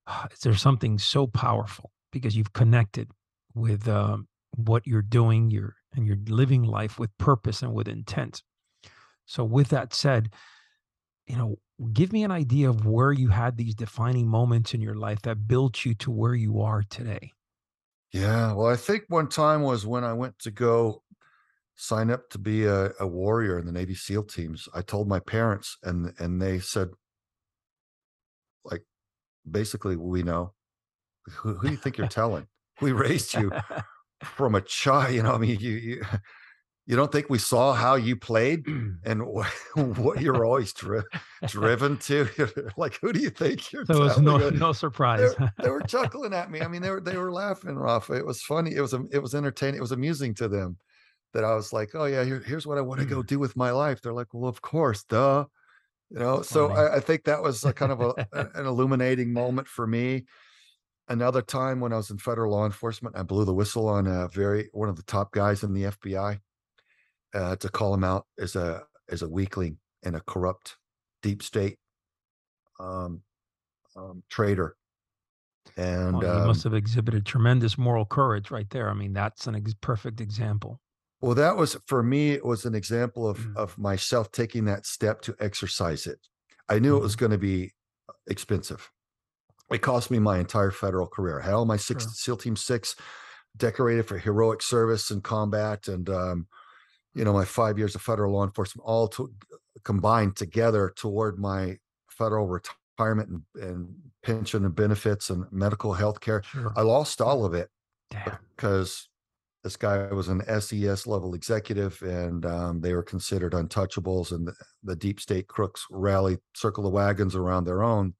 there's something so powerful because you've connected with um, what you're doing. You're and you're living life with purpose and with intent. So, with that said, you know, give me an idea of where you had these defining moments in your life that built you to where you are today. Yeah, well, I think one time was when I went to go sign up to be a, a warrior in the Navy SEAL teams. I told my parents, and and they said, like, basically, we know. Who, who do you think you're telling? We raised you from a child, you know, I mean, you, you, you don't think we saw how you played and what you're always dri- driven to? like, who do you think you're? There was no no surprise. they, they, were chuckling at me. I mean, they were they were laughing, Rafa. It was funny. It was it was entertaining. It was amusing to them. That I was like, oh yeah, here, here's what I want to go mm. do with my life. They're like, well, of course, duh. You know, That's so I, I, think that was a kind of a, an illuminating moment for me another time when I was in federal law enforcement, I blew the whistle on a very one of the top guys in the FBI uh, to call him out as a as a weakling and a corrupt deep state um, um, traitor. And well, um, must have exhibited tremendous moral courage right there. I mean, that's an ex- perfect example. Well, that was for me. It was an example of mm. of myself taking that step to exercise it. I knew mm. it was mm-hmm. going to be expensive it cost me my entire federal career. I had all my six sure. SEAL Team Six decorated for heroic service and combat, and um, you know my five years of federal law enforcement all to, combined together toward my federal retirement and, and pension and benefits and medical health care. Sure. I lost all of it because This guy was an SES level executive, and um, they were considered untouchables. And the, the, deep state crooks rally, circle the wagons around their own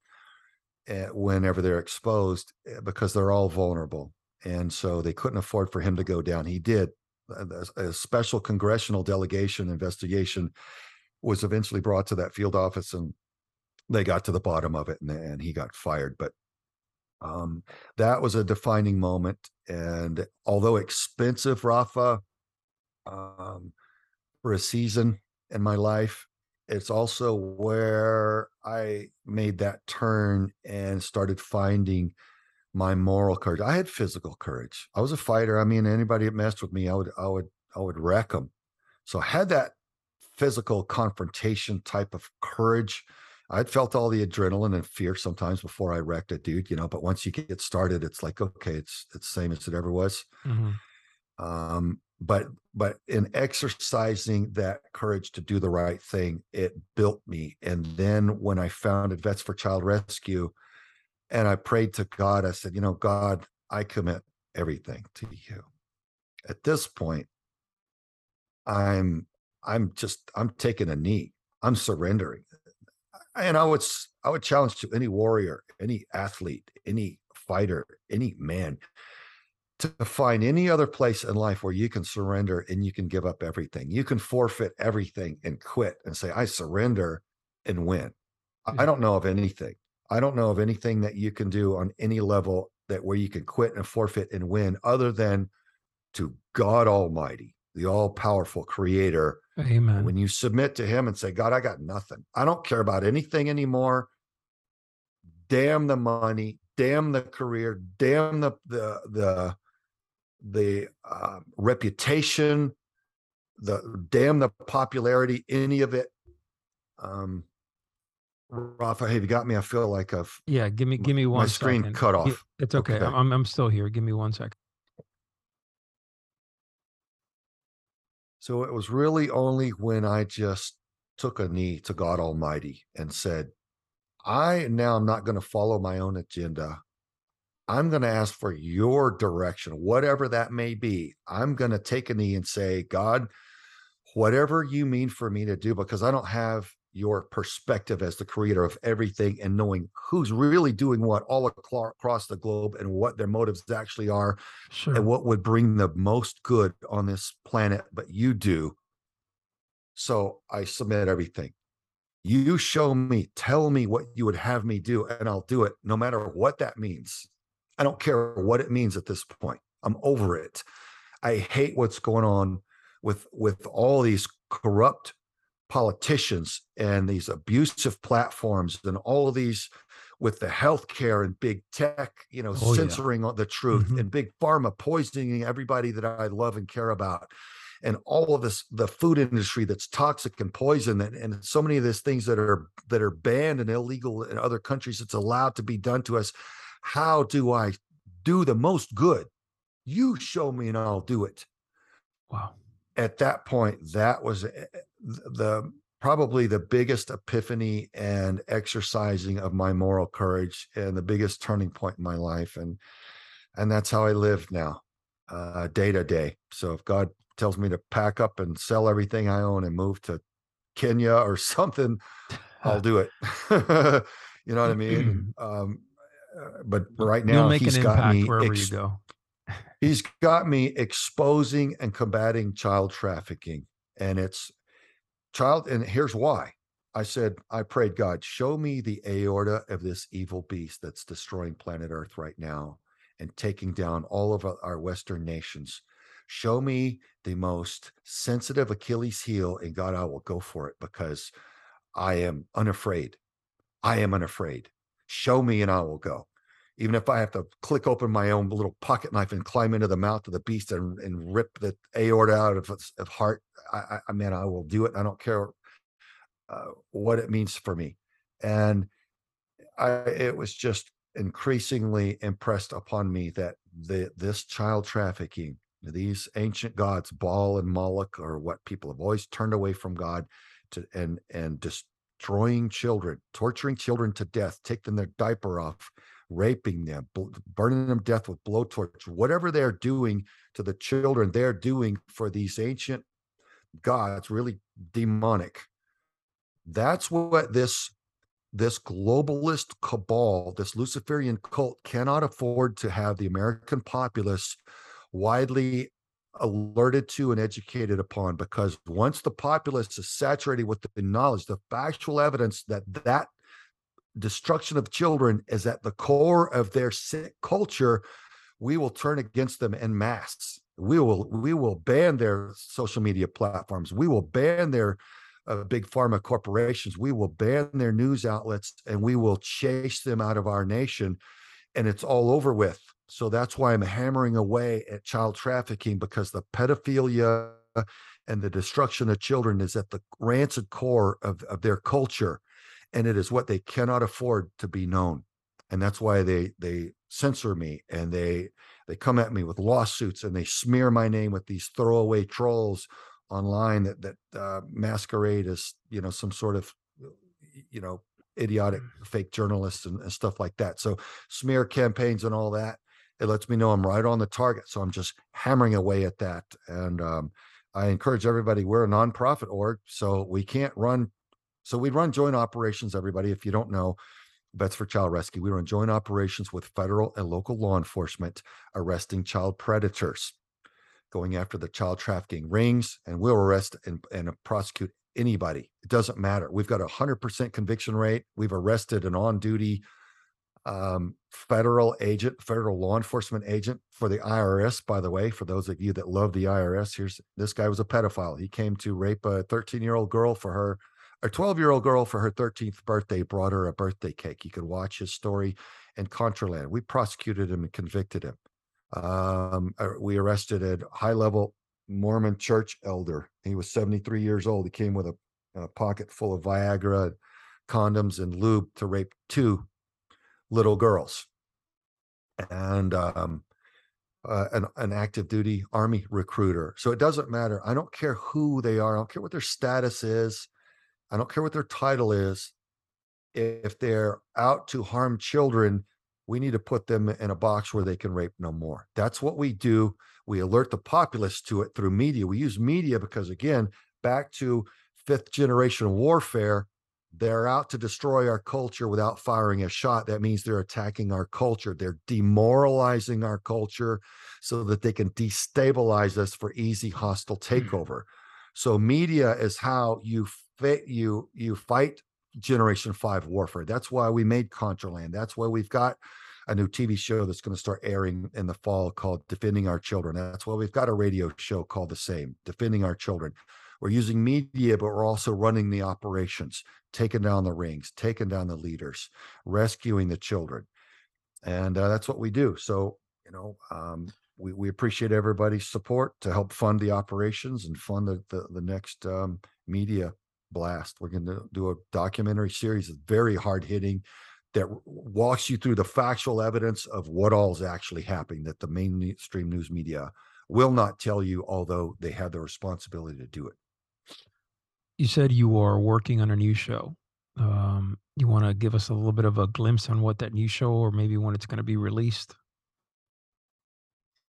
whenever they're exposed eh, because they're all vulnerable. And so they couldn't afford for him to go down. He did. A, a special congressional delegation investigation was eventually brought to that field office, and they got to the bottom of it, and, and he got fired. But um, that was a defining moment. And although expensive, Rafa, um, for a season in my life, it's also where I made that turn and started finding my moral courage. I had physical courage. I was a fighter. I mean, anybody that messed with me, I would, I would, I would wreck them. So I had that physical confrontation type of courage I'd felt all the adrenaline and fear sometimes before I wrecked a dude, you know. But once you get started, it's like okay, it's it's the same as it ever was. Mm-hmm. Um, but but in exercising that courage to do the right thing, it built me. And then when I founded Vets for Child Rescue, and I prayed to God, I said, you know, God, I commit everything to you. At this point, I'm I'm just I'm taking a knee. I'm surrendering and I would I would challenge to any warrior, any athlete, any fighter, any man to find any other place in life where you can surrender and you can give up everything. You can forfeit everything and quit and say, I surrender and win. I hmm. don't know of anything. I don't know of anything that you can do on any level that where you can quit and forfeit and win other than to God Almighty, the all powerful creator Amen. When you submit to him and say, God, I got nothing. I don't care about anything anymore. Damn the money, damn the career, damn the the the the uh, reputation, the damn the popularity, any of it. Um Rafa, have you got me? I feel like I've yeah. Give me give me one. My screen second. cut off. It's okay. okay. I'm I'm still here. Give me one second. So it was really only when I just took a knee to God Almighty and said, I now I'm not going to follow my own agenda. I'm going to ask for your direction, whatever that may be. I'm going to take a knee and say, God, whatever you mean for me to do, because I don't have your perspective as the creator of everything and knowing who's really doing what all across the globe and what their motives actually are sure. and what would bring the most good on this planet but you do so i submit everything you show me tell me what you would have me do and i'll do it no matter what that means i don't care what it means at this point i'm over it i hate what's going on with with all these corrupt politicians and these abusive platforms and all of these with the healthcare and big tech, you know, oh, censoring yeah. the truth mm-hmm. and big pharma poisoning everybody that I love and care about. And all of this, the food industry that's toxic and poison, and, and so many of these things that are that are banned and illegal in other countries, it's allowed to be done to us. How do I do the most good? You show me and I'll do it. Wow. At that point, that was eh, the probably the biggest epiphany and exercising of my moral courage and the biggest turning point in my life and and that's how i live now uh day to day so if god tells me to pack up and sell everything i own and move to kenya or something i'll do it you know what i mean um uh, but right now he's got me wherever ex- you go he's got me exposing and combating child trafficking and it's child, and here's why. I said, I prayed, God, show me the aorta of this evil beast that's destroying planet Earth right now and taking down all of our Western nations. Show me the most sensitive Achilles heel, and God, I will go for it because I am unafraid. I am unafraid. Show me, and I will go even if I have to click open my own little pocket knife and climb into the mouth of the beast and, and rip the aorta out of its of heart, I, I mean, I will do it. I don't care uh, what it means for me. And I, it was just increasingly impressed upon me that the this child trafficking, these ancient gods, Baal and Moloch, are what people have always turned away from God to and and destroying children, torturing children to death, taking their diaper off, raping them, burning them death with blowtorch, whatever they're doing to the children, they're doing for these ancient gods, really demonic. That's what this this globalist cabal, this Luciferian cult cannot afford to have the American populace widely alerted to and educated upon because once the populace is saturated with the knowledge, the factual evidence that that destruction of children is at the core of their sick culture, we will turn against them in mass. We will we will ban their social media platforms. We will ban their uh, big pharma corporations. We will ban their news outlets and we will chase them out of our nation. And it's all over with. So that's why I'm hammering away at child trafficking because the pedophilia and the destruction of children is at the rancid core of, of their culture. And it is what they cannot afford to be known. And that's why they they censor me and they they come at me with lawsuits and they smear my name with these throwaway trolls online that that uh, masquerade as you know some sort of you know idiotic mm. fake journalists and, and, stuff like that. So smear campaigns and all that. It lets me know I'm right on the target. So I'm just hammering away at that. And um, I encourage everybody. We're a nonprofit org, so we can't run. So we run joint operations. Everybody, if you don't know, Vets for Child Rescue, we run joint operations with federal and local law enforcement arresting child predators going after the child trafficking rings, and we'll arrest and, and prosecute anybody. It doesn't matter. We've got a hundred percent conviction rate. We've arrested an on-duty um, federal agent, federal law enforcement agent for the IRS. By the way, for those of you that love the IRS, here's this guy was a pedophile. He came to rape a 13-year-old girl for her, a 12-year-old girl for her 13th birthday. Brought her a birthday cake. You could watch his story in Contraland. We prosecuted him and convicted him. Um, uh, we arrested a high level Mormon church elder. He was 73 years old. He came with a, a pocket full of Viagra, condoms, and lube to rape two little girls. And um, uh, an, an active duty army recruiter. So it doesn't matter. I don't care who they are. I don't care what their status is. I don't care what their title is. If they're out to harm children, we need to put them in a box where they can rape no more. That's what we do. We alert the populace to it through media. We use media because, again, back to fifth generation warfare, they're out to destroy our culture without firing a shot. That means they're attacking our culture. They're demoralizing our culture so that they can destabilize us for easy hostile hmm. takeover. So media is how you fit you you fight generation five warfare. That's why we made Contraland. That's why we've got a new TV show that's going to start airing in the fall called Defending Our Children. That's why we've got a radio show called the same, Defending Our Children. We're using media, but we're also running the operations, taking down the rings, taking down the leaders, rescuing the children. And uh, that's what we do. So, you know, um, we, we appreciate everybody's support to help fund the operations and fund the, the, the next um, media blast. We're going to do a documentary series that's very hard hitting that walks you through the factual evidence of what all is actually happening that the mainstream news media will not tell you, although they have the responsibility to do it. You said you are working on a new show. Um, you want to give us a little bit of a glimpse on what that new show or maybe when it's going to be released?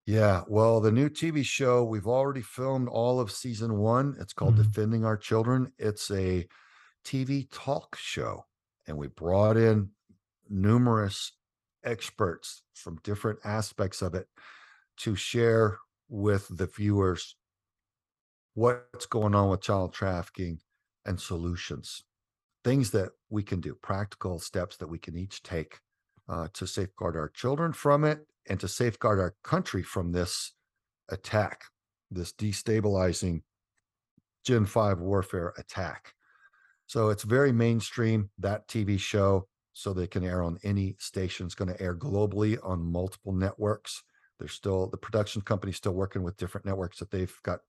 Yeah, well, the new TV show, we've already filmed all of season one. It's called Mhm. Defending Our Children. It's a TV talk show, and we brought in numerous experts from different aspects of it to share with the viewers what's going on with child trafficking and solutions, things that we can do, practical steps that we can each take uh, to safeguard our children from it and to safeguard our country from this attack, this destabilizing Gen 5 warfare attack. So it's very mainstream, that TV show. So they can air on any station. It's going to air globally on multiple networks. They're still, the production company's still working with different networks that they've got,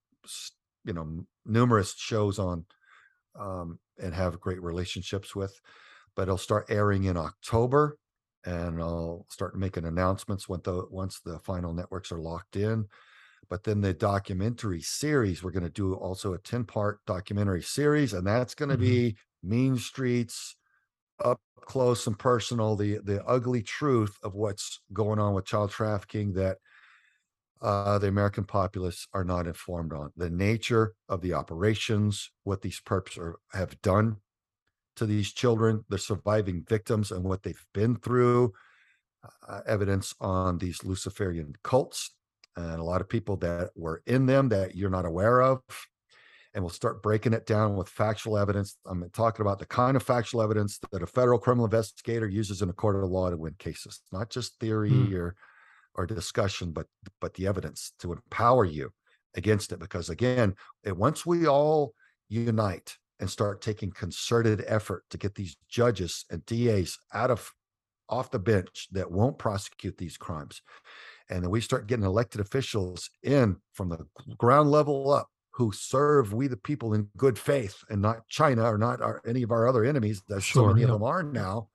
you know, numerous shows on um, and have great relationships with. But it'll start airing in October and I'll start making announcements when the once the final networks are locked in. But then the documentary series, we're going to do also a 10 part documentary series, and that's going to mm-hmm. be Mean Streets, up close and personal the the ugly truth of what's going on with child trafficking that uh, the American populace are not informed on the nature of the operations, what these perps are, have done to these children, the surviving victims, and what they've been through. Uh, evidence on these Luciferian cults and a lot of people that were in them that you're not aware of. And we'll start breaking it down with factual evidence. I'm talking about the kind of factual evidence that a federal criminal investigator uses in a court of law to win cases, not just theory mm. or or discussion, but but the evidence to empower you against it. Because again, eh, once we all unite and start taking concerted effort to get these judges and DAs out of off the bench that won't prosecute these crimes, and then we start getting elected officials in from the ground level up who serve we the people in good faith and not China or not our, any of our other enemies, as sure, so many yeah. of them are now,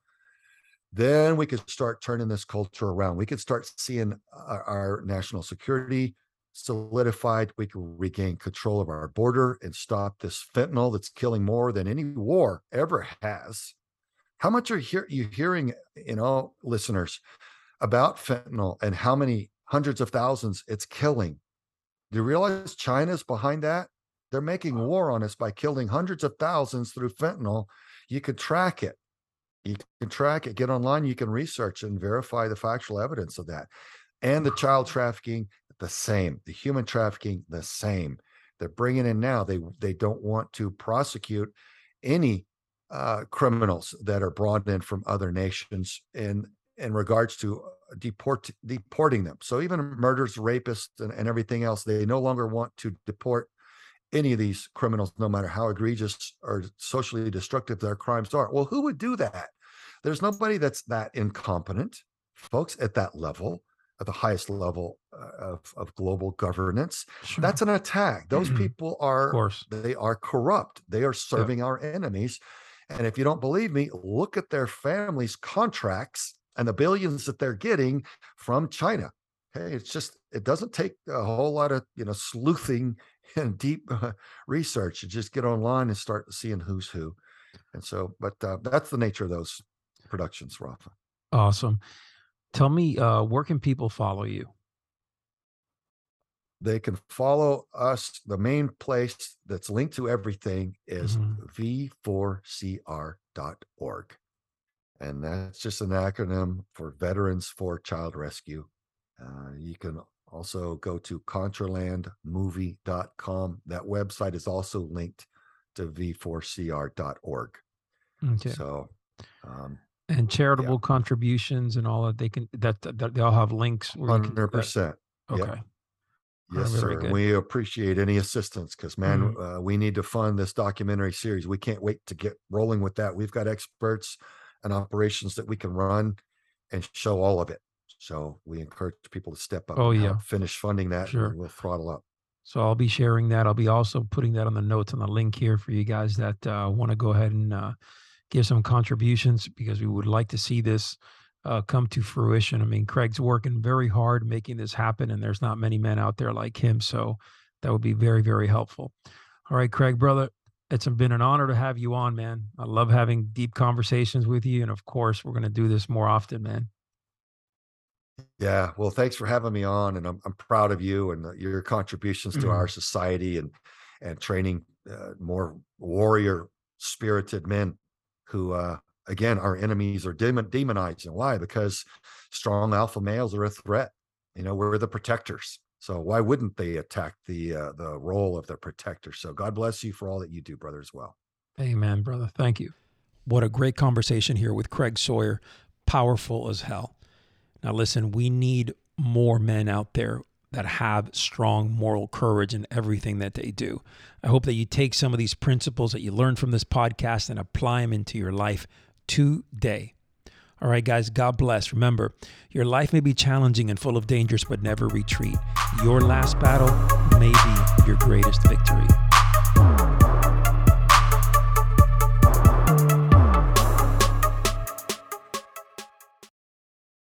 then we could start turning this culture around. We could start seeing our, our national security solidified. We could regain control of our border and stop this fentanyl that's killing more than any war ever has. How much are hear, you hearing, you know, listeners, about fentanyl and how many hundreds of thousands it's killing? Do you realize China's behind that? They're making war on us by killing hundreds of thousands through fentanyl. You could track it. You can track it, get online, you can research and verify the factual evidence of that. And the child trafficking, the same. The human trafficking, the same. They're bringing in now. They they don't want to prosecute any uh, criminals that are brought in from other nations in in regards to deport deporting them. So even murders, rapists, and, and everything else, they no longer want to deport any of these criminals, no matter how egregious or socially destructive their crimes are. Well, who would do that? There's nobody that's that incompetent, folks, at that level, at the highest level uh, of, of global governance. Sure. That's an attack. Those mm-hmm. people are, they are corrupt. They are serving our enemies. And if you don't believe me, look at their families' contracts and the billions that they're getting from China. Hey, it's just it doesn't take a whole lot of you know sleuthing and deep uh, research. You just get online and start seeing who's who. And so, but uh, that's the nature of those productions, Rafa. Awesome. Tell me, uh, where can people follow you? They can follow us. The main place that's linked to everything is mm-hmm. v4cr.org. And that's just an acronym for Veterans for Child Rescue. Uh, you can also go to contralandmovie.com. That website is also linked to v4cr.org. Okay. So, um, and charitable yeah. contributions and all that they can that, that they all have links. Hundred percent. Okay. Yep. Yes, oh, sir. We appreciate any assistance because, man, mm-hmm. uh, we need to fund this documentary series. We can't wait to get rolling with that. We've got experts and operations that we can run and show all of it. So we encourage people to step up. Oh yeah, finish funding that. Sure, we'll throttle up. So I'll be sharing that. I'll be also putting that on the notes on the link here for you guys that uh, want to go ahead and uh, give some contributions because we would like to see this uh, come to fruition. I mean, Craig's working very hard making this happen, and there's not many men out there like him. So that would be very, very helpful. All right, Craig, brother, it's been an honor to have you on, man. I love having deep conversations with you. And of course, we're going to do this more often, man. Yeah. Well, thanks for having me on. And I'm, I'm proud of you and your contributions to mm-hmm. our society and, and training uh, more warrior spirited men who, uh, again, our enemies are demon- demonizing. Why? Because strong alpha males are a threat. You know, we're the protectors. So why wouldn't they attack the uh, the role of the protector? So God bless you for all that you do, brother, as well. Amen, brother. Thank you. What a great conversation here with Craig Sawyer. Powerful as hell. Now listen, we need more men out there that have strong moral courage in everything that they do. I hope that you take some of these principles that you learned from this podcast and apply them into your life today. All right, guys, God bless. Remember, your life may be challenging and full of dangers, but never retreat. Your last battle may be your greatest victory.